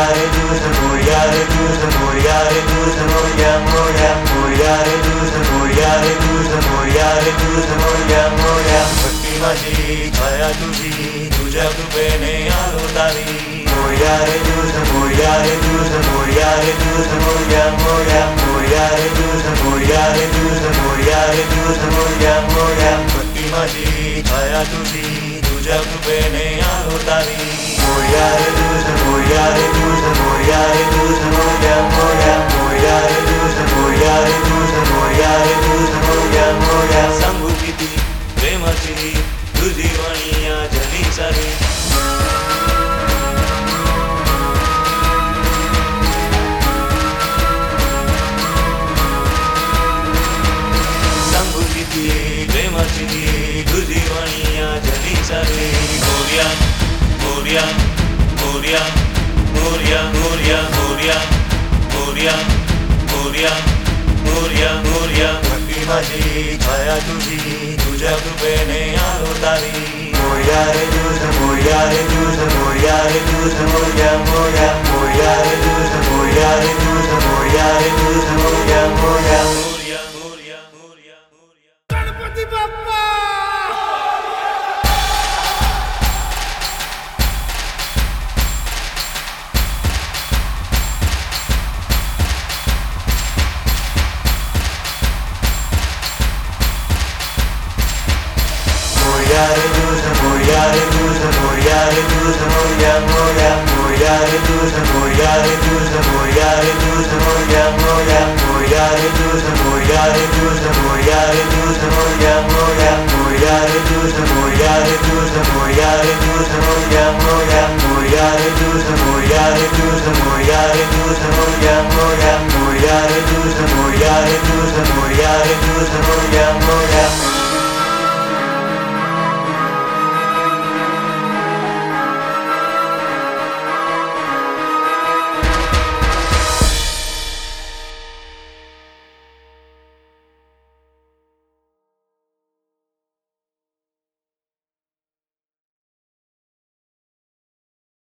Moriare giusto, moriare giusto, moriare giusto, moriamo, moriamo, moriare giusto, moriare giusto, moriare giusto, moriamo, moriamo. भक्ती माझी छाया तुझी तुझ्या कृपेने आलो तारी मोरियारे दिवस मोरियारे दिवस मोरियारे दिवस मोरिया मोरिया मोरियारे दिवस मोरियारे दिवस मोरियारे दिवस मोरिया मोरिया भक्ती माझी छाया तुझी तुझ्या कृपेने आलो तारी मोरियारे दिवस सांगू किती प्रेमाची तुझी वाणी या जनी सारी तुझी वाणी या जनी सारी गोऱ्या गोऱ्या गोऱ्या मोर्या मोर्या मोर्या मोर्या भक्ती माझी छाया तुझी तुझ्या कृपेने आलो तारी मोर्या रे तुझ मोर्या रे तुझ मोर्या रे तुझ Morya Morya de tus amor, ya de tus amor, ya de tus amor, ya amor, ya amor, ya de tus amor, ya de tus amor, ya de tus amor, ya amor, ya amor, ya de tus amor, ya de tus amor, ya de tus amor, ya amor, ya amor, ya de.